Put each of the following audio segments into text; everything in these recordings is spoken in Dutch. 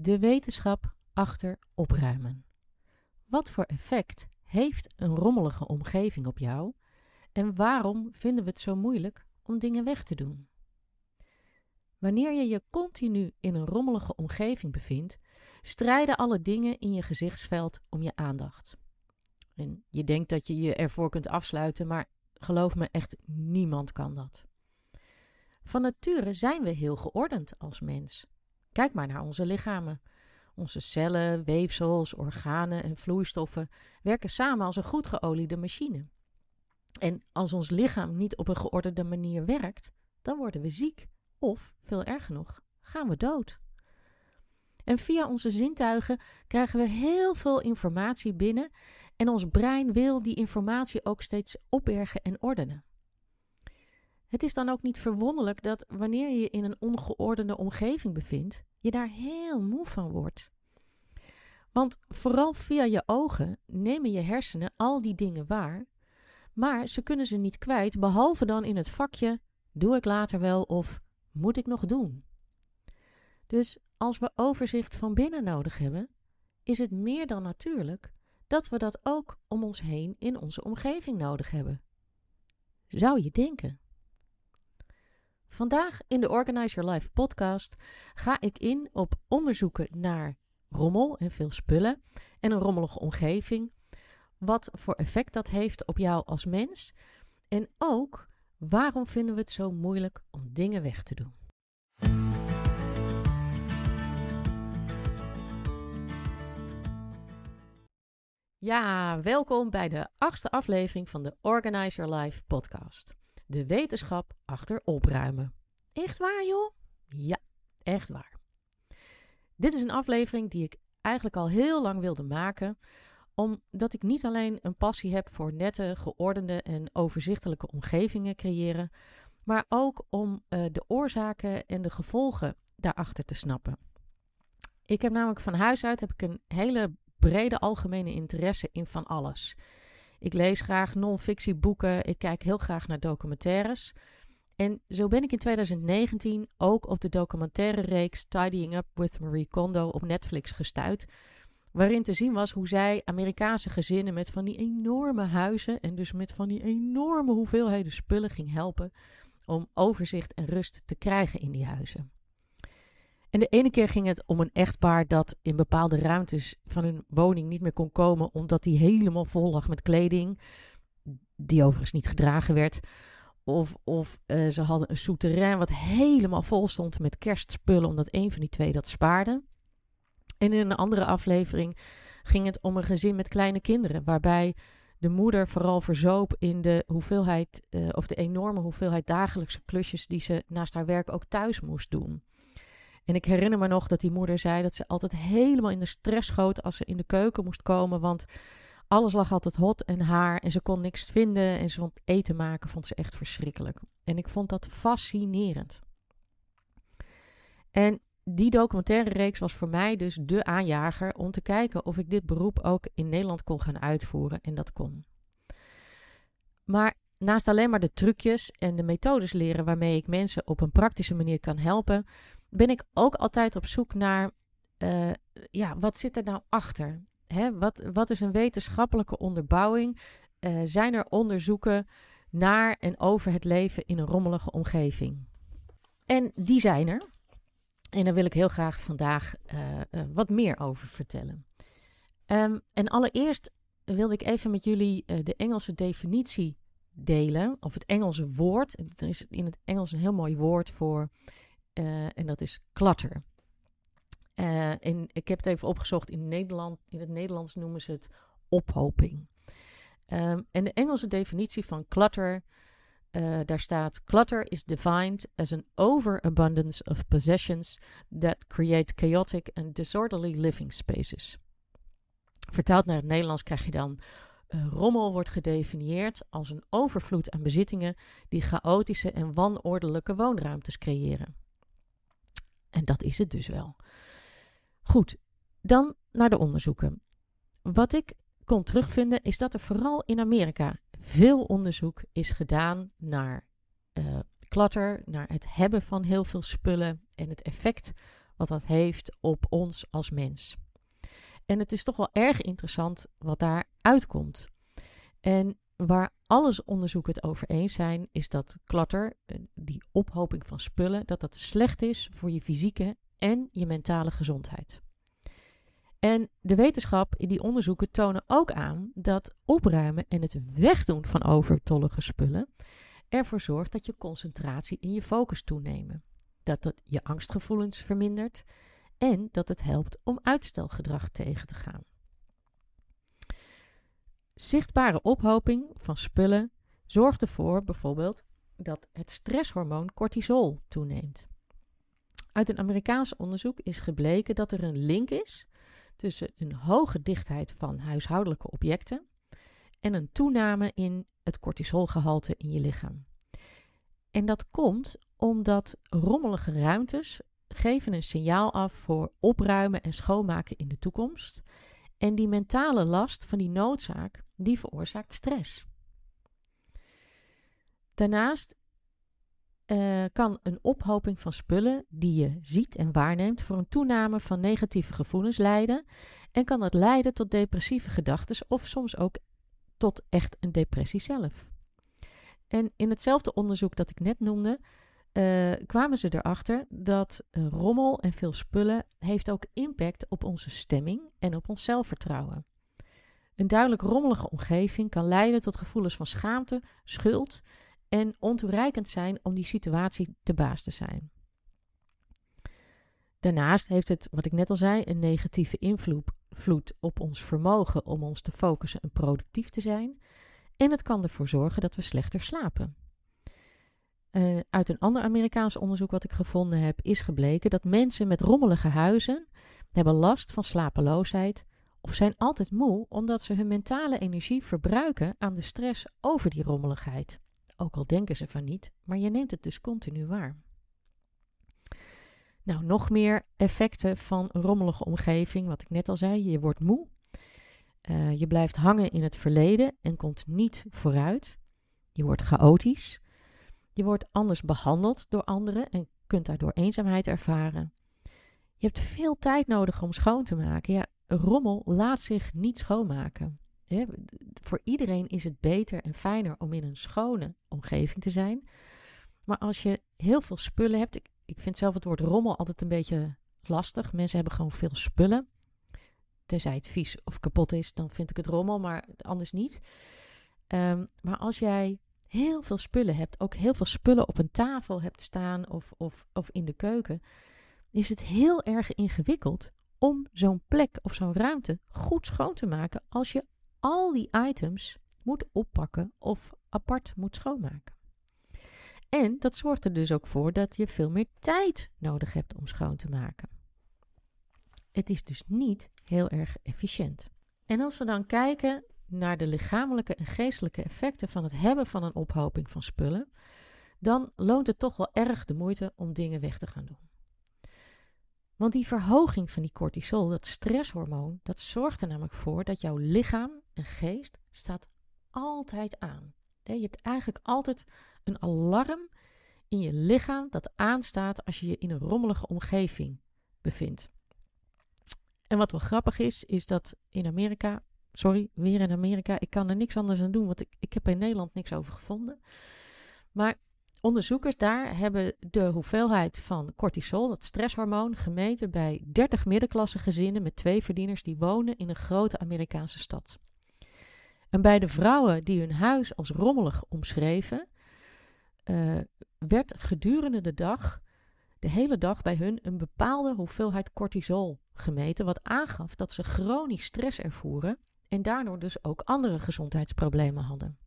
De wetenschap achter opruimen. Wat voor effect heeft een rommelige omgeving op jou en waarom vinden we het zo moeilijk om dingen weg te doen? Wanneer je je continu in een rommelige omgeving bevindt, strijden alle dingen in je gezichtsveld om je aandacht. En je denkt dat je je ervoor kunt afsluiten, maar geloof me, echt niemand kan dat. Van nature zijn we heel geordend als mens. Kijk maar naar onze lichamen. Onze cellen, weefsels, organen en vloeistoffen werken samen als een goed geoliede machine. En als ons lichaam niet op een geordende manier werkt, dan worden we ziek of, veel erger nog, gaan we dood. En via onze zintuigen krijgen we heel veel informatie binnen en ons brein wil die informatie ook steeds opbergen en ordenen. Het is dan ook niet verwonderlijk dat wanneer je in een ongeordende omgeving bevindt, je daar heel moe van wordt. Want vooral via je ogen nemen je hersenen al die dingen waar, maar ze kunnen ze niet kwijt, behalve dan in het vakje: doe ik later wel of moet ik nog doen? Dus als we overzicht van binnen nodig hebben, is het meer dan natuurlijk dat we dat ook om ons heen in onze omgeving nodig hebben. Zou je denken? Vandaag in de Organize Your Life podcast ga ik in op onderzoeken naar rommel en veel spullen en een rommelige omgeving. Wat voor effect dat heeft op jou als mens. En ook waarom vinden we het zo moeilijk om dingen weg te doen. Ja, welkom bij de achtste aflevering van de Organize Your Life podcast. De wetenschap achter opruimen. Echt waar, joh? Ja, echt waar. Dit is een aflevering die ik eigenlijk al heel lang wilde maken, omdat ik niet alleen een passie heb voor nette, geordende en overzichtelijke omgevingen creëren, maar ook om uh, de oorzaken en de gevolgen daarachter te snappen. Ik heb namelijk van huis uit heb ik een hele brede algemene interesse in van alles. Ik lees graag non-fictieboeken, ik kijk heel graag naar documentaires. En zo ben ik in 2019 ook op de documentaire reeks Tidying Up with Marie Kondo op Netflix gestuurd. Waarin te zien was hoe zij Amerikaanse gezinnen met van die enorme huizen en dus met van die enorme hoeveelheden spullen ging helpen om overzicht en rust te krijgen in die huizen. En de ene keer ging het om een echtpaar dat in bepaalde ruimtes van hun woning niet meer kon komen omdat die helemaal vol lag met kleding, die overigens niet gedragen werd. Of, of uh, ze hadden een souterrain wat helemaal vol stond met kerstspullen, omdat een van die twee dat spaarde. En in een andere aflevering ging het om een gezin met kleine kinderen, waarbij de moeder vooral verzoop in de hoeveelheid, uh, of de enorme hoeveelheid dagelijkse klusjes die ze naast haar werk ook thuis moest doen. En ik herinner me nog dat die moeder zei dat ze altijd helemaal in de stress schoot als ze in de keuken moest komen, want alles lag altijd hot en haar en ze kon niks vinden en ze vond eten maken vond ze echt verschrikkelijk. En ik vond dat fascinerend. En die documentaire reeks was voor mij dus de aanjager om te kijken of ik dit beroep ook in Nederland kon gaan uitvoeren en dat kon. Maar naast alleen maar de trucjes en de methodes leren waarmee ik mensen op een praktische manier kan helpen, ben ik ook altijd op zoek naar, uh, ja, wat zit er nou achter? Hè, wat, wat is een wetenschappelijke onderbouwing? Uh, zijn er onderzoeken naar en over het leven in een rommelige omgeving? En die zijn er. En daar wil ik heel graag vandaag uh, wat meer over vertellen. Um, en allereerst wilde ik even met jullie de Engelse definitie delen, of het Engelse woord. Er is in het Engels een heel mooi woord voor uh, en dat is klatter. Uh, en ik heb het even opgezocht. In, Nederland, in het Nederlands noemen ze het ophoping. Um, en de Engelse definitie van clutter, uh, daar staat: Clutter is defined as an overabundance of possessions that create chaotic and disorderly living spaces. Vertaald naar het Nederlands krijg je dan rommel wordt gedefinieerd als een overvloed aan bezittingen die chaotische en wanordelijke woonruimtes creëren. En dat is het dus wel. Goed, dan naar de onderzoeken. Wat ik kon terugvinden is dat er vooral in Amerika veel onderzoek is gedaan naar uh, klatter, naar het hebben van heel veel spullen en het effect wat dat heeft op ons als mens. En het is toch wel erg interessant wat daar uitkomt. En waar alles onderzoeken het over eens zijn, is dat klatter, eh, die ophoping van spullen, dat dat slecht is voor je fysieke en je mentale gezondheid. En de wetenschap in die onderzoeken tonen ook aan dat opruimen en het wegdoen van overtollige spullen ervoor zorgt dat je concentratie en je focus toenemen. Dat dat je angstgevoelens vermindert en dat het helpt om uitstelgedrag tegen te gaan. Zichtbare ophoping van spullen zorgt ervoor bijvoorbeeld dat het stresshormoon cortisol toeneemt. Uit een Amerikaans onderzoek is gebleken dat er een link is tussen een hoge dichtheid van huishoudelijke objecten en een toename in het cortisolgehalte in je lichaam. En dat komt omdat rommelige ruimtes geven een signaal af voor opruimen en schoonmaken in de toekomst. En die mentale last van die noodzaak, die veroorzaakt stress. Daarnaast uh, kan een ophoping van spullen die je ziet en waarneemt voor een toename van negatieve gevoelens leiden. En kan dat leiden tot depressieve gedachten of soms ook tot echt een depressie zelf. En in hetzelfde onderzoek dat ik net noemde, uh, kwamen ze erachter dat uh, rommel en veel spullen heeft ook impact op onze stemming en op ons zelfvertrouwen. Een duidelijk rommelige omgeving kan leiden tot gevoelens van schaamte, schuld en ontoereikend zijn om die situatie te baas te zijn. Daarnaast heeft het, wat ik net al zei, een negatieve invloed op ons vermogen om ons te focussen en productief te zijn. En het kan ervoor zorgen dat we slechter slapen. Uh, uit een ander Amerikaans onderzoek wat ik gevonden heb, is gebleken dat mensen met rommelige huizen hebben last van slapeloosheid of zijn altijd moe omdat ze hun mentale energie verbruiken aan de stress over die rommeligheid. Ook al denken ze van niet, maar je neemt het dus continu waar. Nou, nog meer effecten van een rommelige omgeving, wat ik net al zei. Je wordt moe, uh, je blijft hangen in het verleden en komt niet vooruit. Je wordt chaotisch. Je wordt anders behandeld door anderen en kunt daardoor eenzaamheid ervaren. Je hebt veel tijd nodig om schoon te maken. Ja, rommel laat zich niet schoonmaken. voor iedereen is het beter en fijner om in een schone omgeving te zijn. Maar als je heel veel spullen hebt, ik, ik vind zelf het woord rommel altijd een beetje lastig. Mensen hebben gewoon veel spullen. Tenzij het vies of kapot is, dan vind ik het rommel, maar anders niet. Um, maar als jij heel veel spullen hebt, ook heel veel spullen op een tafel hebt staan of, of, of in de keuken, is het heel erg ingewikkeld om zo'n plek of zo'n ruimte goed schoon te maken als je al die items moet oppakken of apart moet schoonmaken. En dat zorgt er dus ook voor dat je veel meer tijd nodig hebt om schoon te maken. Het is dus niet heel erg efficiënt. En als we dan kijken naar de lichamelijke en geestelijke effecten van het hebben van een ophoping van spullen, dan loont het toch wel erg de moeite om dingen weg te gaan doen. Want die verhoging van die cortisol, dat stresshormoon, dat zorgt er namelijk voor dat jouw lichaam en geest staat altijd aan. Je hebt eigenlijk altijd een alarm in je lichaam dat aanstaat als je je in een rommelige omgeving bevindt. En wat wel grappig is, is dat in Amerika Sorry, weer in Amerika. Ik kan er niks anders aan doen, want ik, ik heb in Nederland niks over gevonden. Maar onderzoekers daar hebben de hoeveelheid van cortisol, dat stresshormoon, gemeten bij 30 middenklasse gezinnen met twee verdieners die wonen in een grote Amerikaanse stad. En bij de vrouwen die hun huis als rommelig omschreven, uh, werd gedurende de dag, de hele dag bij hun een bepaalde hoeveelheid cortisol gemeten, wat aangaf dat ze chronisch stress ervoeren en daardoor dus ook andere gezondheidsproblemen hadden.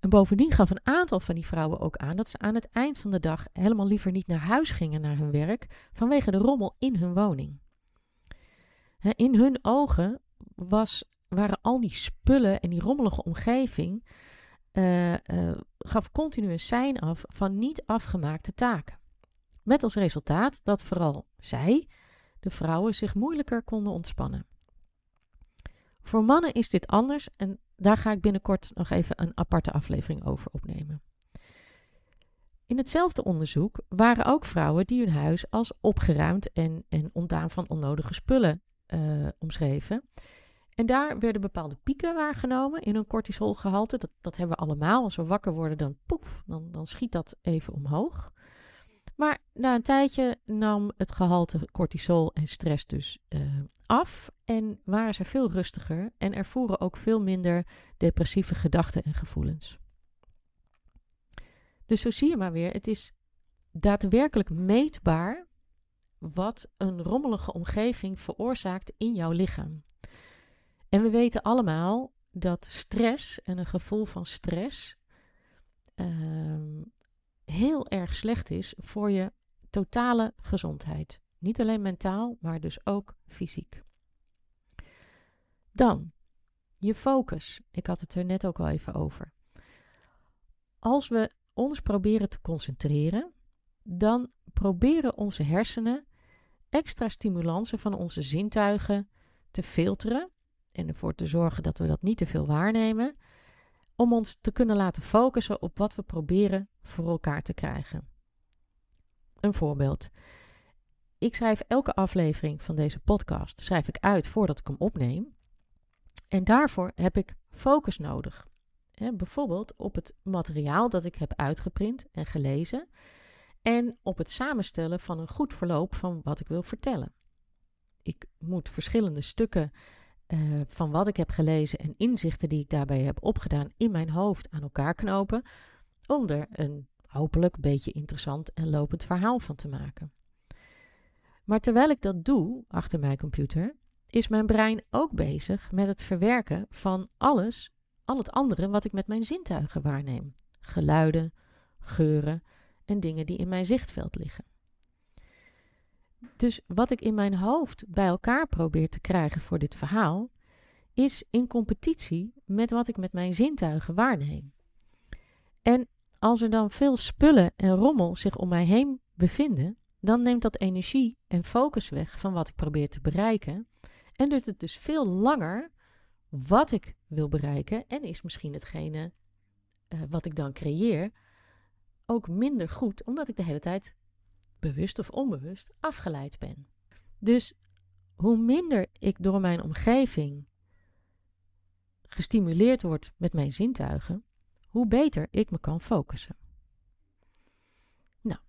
En bovendien gaf een aantal van die vrouwen ook aan dat ze aan het eind van de dag helemaal liever niet naar huis gingen naar hun werk vanwege de rommel in hun woning. In hun ogen was, waren al die spullen en die rommelige omgeving uh, uh, gaf continu een sein af van niet afgemaakte taken. Met als resultaat dat vooral zij, de vrouwen, zich moeilijker konden ontspannen. Voor mannen is dit anders en daar ga ik binnenkort nog even een aparte aflevering over opnemen. In hetzelfde onderzoek waren ook vrouwen die hun huis als opgeruimd en, en ontdaan van onnodige spullen uh, omschreven. En daar werden bepaalde pieken waargenomen in hun cortisolgehalte. Dat, dat hebben we allemaal. Als we wakker worden, dan poef, dan, dan schiet dat even omhoog. Maar na een tijdje nam het gehalte cortisol en stress dus uh, af en waren ze veel rustiger en ervoeren ook veel minder depressieve gedachten en gevoelens. Dus zo zie je maar weer, het is daadwerkelijk meetbaar wat een rommelige omgeving veroorzaakt in jouw lichaam. En we weten allemaal dat stress en een gevoel van stress uh, heel erg slecht is voor je totale gezondheid. Niet alleen mentaal, maar dus ook fysiek. Dan, je focus. Ik had het er net ook al even over. Als we ons proberen te concentreren, dan proberen onze hersenen extra stimulansen van onze zintuigen te filteren en ervoor te zorgen dat we dat niet te veel waarnemen, om ons te kunnen laten focussen op wat we proberen voor elkaar te krijgen. Een voorbeeld. Ik schrijf elke aflevering van deze podcast schrijf ik uit voordat ik hem opneem. En daarvoor heb ik focus nodig. bijvoorbeeld op het materiaal dat ik heb uitgeprint en gelezen. En op het samenstellen van een goed verloop van wat ik wil vertellen. Ik moet verschillende stukken uh, van wat ik heb gelezen en inzichten die ik daarbij heb opgedaan in mijn hoofd aan elkaar knopen. Om er een hopelijk beetje interessant en lopend verhaal van te maken. Maar terwijl ik dat doe achter mijn computer, is mijn brein ook bezig met het verwerken van alles, al het andere wat ik met mijn zintuigen waarneem: geluiden, geuren en dingen die in mijn zichtveld liggen. Dus wat ik in mijn hoofd bij elkaar probeer te krijgen voor dit verhaal, is in competitie met wat ik met mijn zintuigen waarneem. En als er dan veel spullen en rommel zich om mij heen bevinden, dan neemt dat energie en focus weg van wat ik probeer te bereiken. En duurt het dus veel langer wat ik wil bereiken. En is misschien hetgene uh, wat ik dan creëer ook minder goed, omdat ik de hele tijd bewust of onbewust afgeleid ben. Dus hoe minder ik door mijn omgeving gestimuleerd word met mijn zintuigen, hoe beter ik me kan focussen. Nou,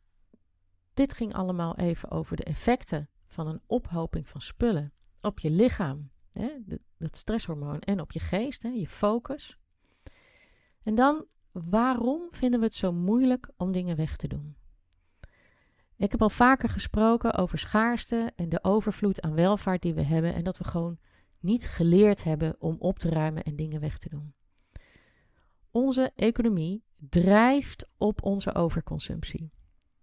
dit ging allemaal even over de effecten van een ophoping van spullen op je lichaam, hè, dat stresshormoon, en op je geest, hè, je focus. En dan, waarom vinden we het zo moeilijk om dingen weg te doen? Ik heb al vaker gesproken over schaarste en de overvloed aan welvaart die we hebben en dat we gewoon niet geleerd hebben om op te ruimen en dingen weg te doen. Onze economie drijft op onze overconsumptie,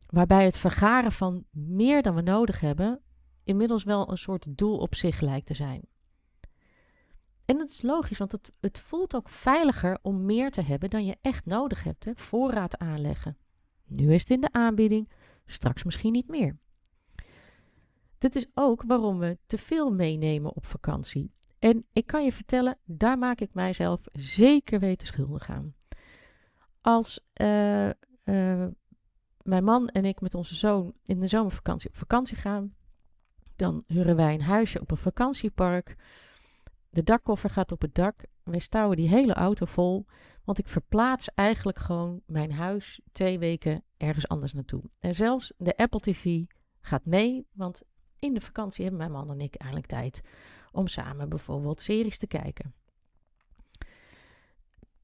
waarbij het vergaren van meer dan we nodig hebben inmiddels wel een soort doel op zich lijkt te zijn. En dat is logisch, want het, het voelt ook veiliger om meer te hebben dan je echt nodig hebt. Hè? Voorraad aanleggen. Nu is het in de aanbieding, straks misschien niet meer. Dit is ook waarom we te veel meenemen op vakantie. En ik kan je vertellen, daar maak ik mijzelf zeker weten schuldig aan. Als uh, uh, mijn man en ik met onze zoon in de zomervakantie op vakantie gaan, dan huren wij een huisje op een vakantiepark. De dakkoffer gaat op het dak. Wij stouwen die hele auto vol. Want ik verplaats eigenlijk gewoon mijn huis twee weken ergens anders naartoe. En zelfs de Apple TV gaat mee. Want in de vakantie hebben mijn man en ik eigenlijk tijd om samen bijvoorbeeld series te kijken.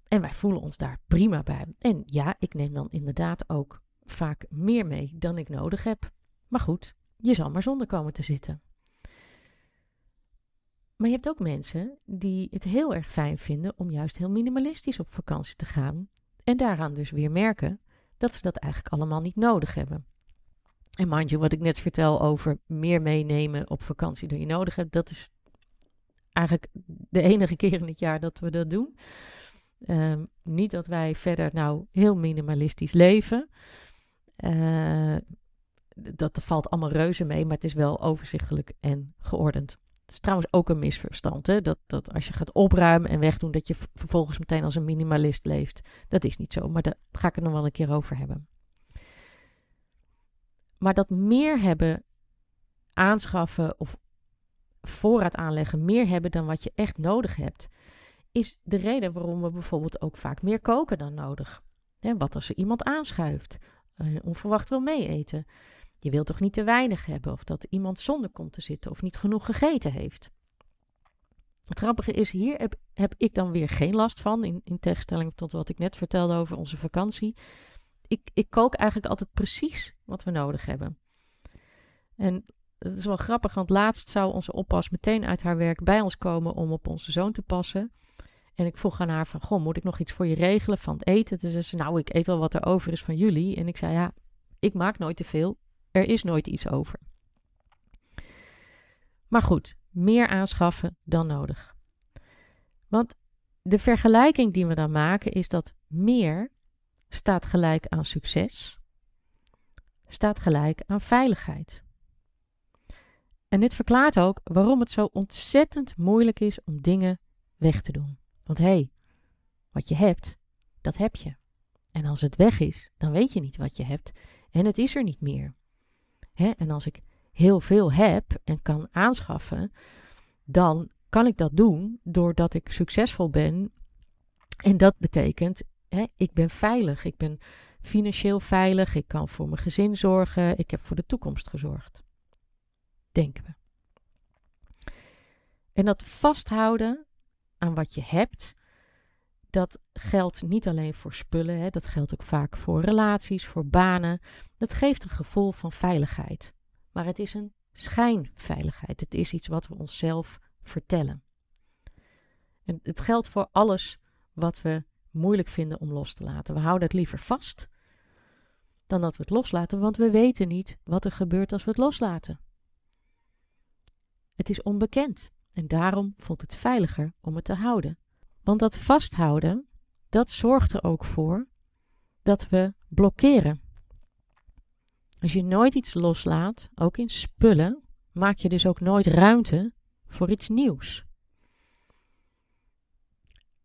En wij voelen ons daar prima bij. En ja, ik neem dan inderdaad ook vaak meer mee dan ik nodig heb. Maar goed, je zal maar zonder komen te zitten. Maar je hebt ook mensen die het heel erg fijn vinden om juist heel minimalistisch op vakantie te gaan. En daaraan dus weer merken dat ze dat eigenlijk allemaal niet nodig hebben. En mind you, wat ik net vertel over meer meenemen op vakantie dan je nodig hebt, dat is eigenlijk de enige keer in het jaar dat we dat doen. Um, niet dat wij verder nou heel minimalistisch leven. Uh, dat valt allemaal reuze mee, maar het is wel overzichtelijk en geordend. Het is trouwens ook een misverstand, hè? Dat, dat als je gaat opruimen en wegdoen, dat je vervolgens meteen als een minimalist leeft. Dat is niet zo, maar daar ga ik het nog wel een keer over hebben. Maar dat meer hebben, aanschaffen of voorraad aanleggen, meer hebben dan wat je echt nodig hebt, is de reden waarom we bijvoorbeeld ook vaak meer koken dan nodig. wat als er iemand aanschuift, uh, onverwacht wil meeeten. Je wilt toch niet te weinig hebben of dat iemand zonder komt te zitten of niet genoeg gegeten heeft. Het grappige is, hier heb, ik dan weer geen last van, in, in tegenstelling tot wat ik net vertelde over onze vakantie. Ik, ik kook eigenlijk altijd precies wat we nodig hebben. En het is wel grappig, want laatst zou onze oppas meteen uit haar werk bij ons komen om op onze zoon te passen. En ik vroeg aan haar van, goh, moet ik nog iets voor je regelen van het eten? Toen zei ze, nou, ik eet wel wat er over is van jullie. En ik zei, ja, ik maak nooit te veel. Er is nooit iets over. Maar goed, meer aanschaffen dan nodig. Want de vergelijking die we dan maken is dat meer staat gelijk aan succes, staat gelijk aan veiligheid. En dit verklaart ook waarom het zo ontzettend moeilijk is om dingen weg te doen. Want hé, hey, wat je hebt, dat heb je. En als het weg is, dan weet je niet wat je hebt en het is er niet meer. Hè? En als ik heel veel heb en kan aanschaffen, dan kan ik dat doen doordat ik succesvol ben. En dat betekent, hè, ik ben veilig, ik ben financieel veilig, ik kan voor mijn gezin zorgen, ik heb voor de toekomst gezorgd. Denken we. En dat vasthouden aan wat je hebt, dat geldt niet alleen voor spullen, hè, dat geldt ook vaak voor relaties, voor banen. Dat geeft een gevoel van veiligheid. Maar het is een schijnveiligheid. Het is iets wat we onszelf vertellen. En het geldt voor alles wat we moeilijk vinden om los te laten. We houden het liever vast dan dat we het loslaten, want we weten niet wat er gebeurt als we het loslaten. Het is onbekend en daarom voelt het veiliger om het te houden. Want dat vasthouden, dat zorgt er ook voor dat we blokkeren. Als je nooit iets loslaat, ook in spullen, maak je dus ook nooit ruimte voor iets nieuws.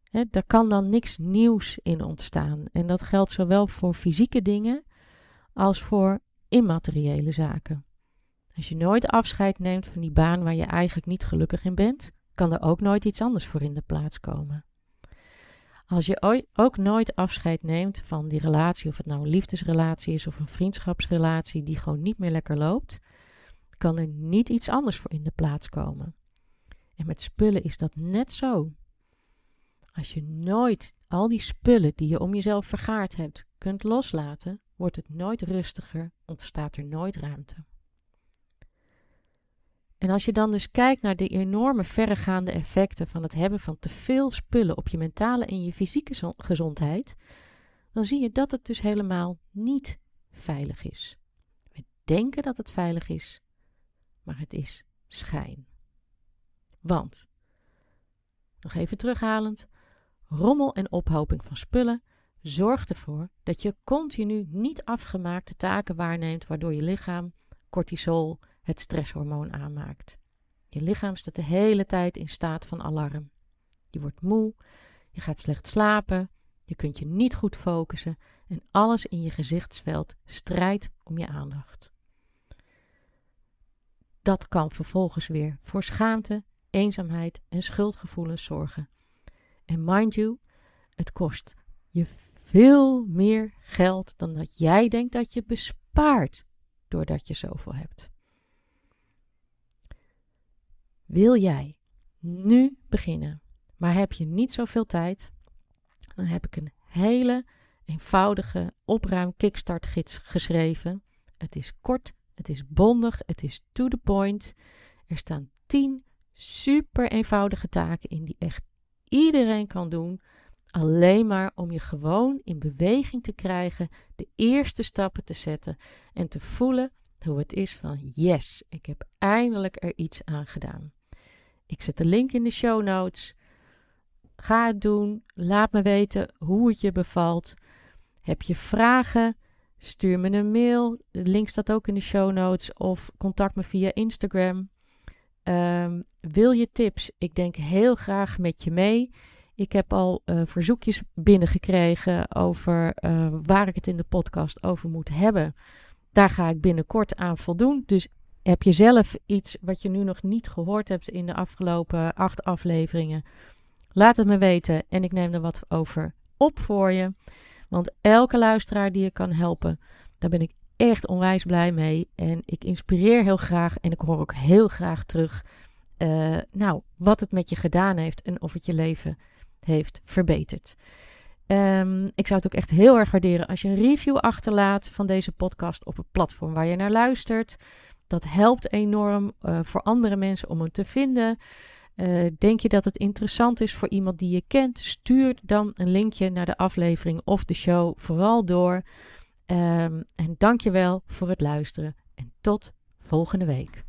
He, daar kan dan niks nieuws in ontstaan. En dat geldt zowel voor fysieke dingen als voor immateriële zaken. Als je nooit afscheid neemt van die baan waar je eigenlijk niet gelukkig in bent, kan er ook nooit iets anders voor in de plaats komen. Als je ook nooit afscheid neemt van die relatie, of het nou een liefdesrelatie is of een vriendschapsrelatie die gewoon niet meer lekker loopt, kan er niet iets anders voor in de plaats komen. En met spullen is dat net zo. Als je nooit al die spullen die je om jezelf vergaard hebt kunt loslaten, wordt het nooit rustiger, ontstaat er nooit ruimte. En als je dan dus kijkt naar de enorme verregaande effecten van het hebben van te veel spullen op je mentale en je fysieke gezondheid, dan zie je dat het dus helemaal niet veilig is. We denken dat het veilig is, maar het is schijn. Want, nog even terughalend, rommel en ophoping van spullen zorgt ervoor dat je continu niet afgemaakte taken waarneemt, waardoor je lichaam cortisol het stresshormoon aanmaakt. Je lichaam staat de hele tijd in staat van alarm. Je wordt moe, je gaat slecht slapen, je kunt je niet goed focussen en alles in je gezichtsveld strijdt om je aandacht. Dat kan vervolgens weer voor schaamte, eenzaamheid en schuldgevoelens zorgen. En mind you, het kost je veel meer geld dan dat jij denkt dat je bespaart doordat je zoveel hebt. Wil jij nu beginnen, maar heb je niet zoveel tijd? Dan heb ik een hele eenvoudige opruim kickstart gids geschreven. Het is kort, het is bondig, het is to the point. Er staan 10 super eenvoudige taken in die echt iedereen kan doen. Alleen maar om je gewoon in beweging te krijgen, de eerste stappen te zetten en te voelen hoe het is van yes, ik heb eindelijk er iets aan gedaan. Ik zet de link in de show notes. Ga het doen. Laat me weten hoe het je bevalt. Heb je vragen? Stuur me een mail. De link staat ook in de show notes. Of contact me via Instagram. Um, wil je tips? Ik denk heel graag met je mee. Ik heb al uh, verzoekjes binnengekregen over uh, waar ik het in de podcast over moet hebben. Daar ga ik binnenkort aan voldoen. Dus heb je zelf iets wat je nu nog niet gehoord hebt in de afgelopen acht afleveringen? Laat het me weten en ik neem er wat over op voor je. Want elke luisteraar die je kan helpen, daar ben ik echt onwijs blij mee. En ik inspireer heel graag en ik hoor ook heel graag terug. Uh, nou, wat het met je gedaan heeft en of het je leven heeft verbeterd. Um, ik zou het ook echt heel erg waarderen als je een review achterlaat van deze podcast op het platform waar je naar luistert. Dat helpt enorm uh, voor andere mensen om hem te vinden. Uh, denk je dat het interessant is voor iemand die je kent? Stuur dan een linkje naar de aflevering of de show vooral door. En dank je wel voor het luisteren en tot volgende week.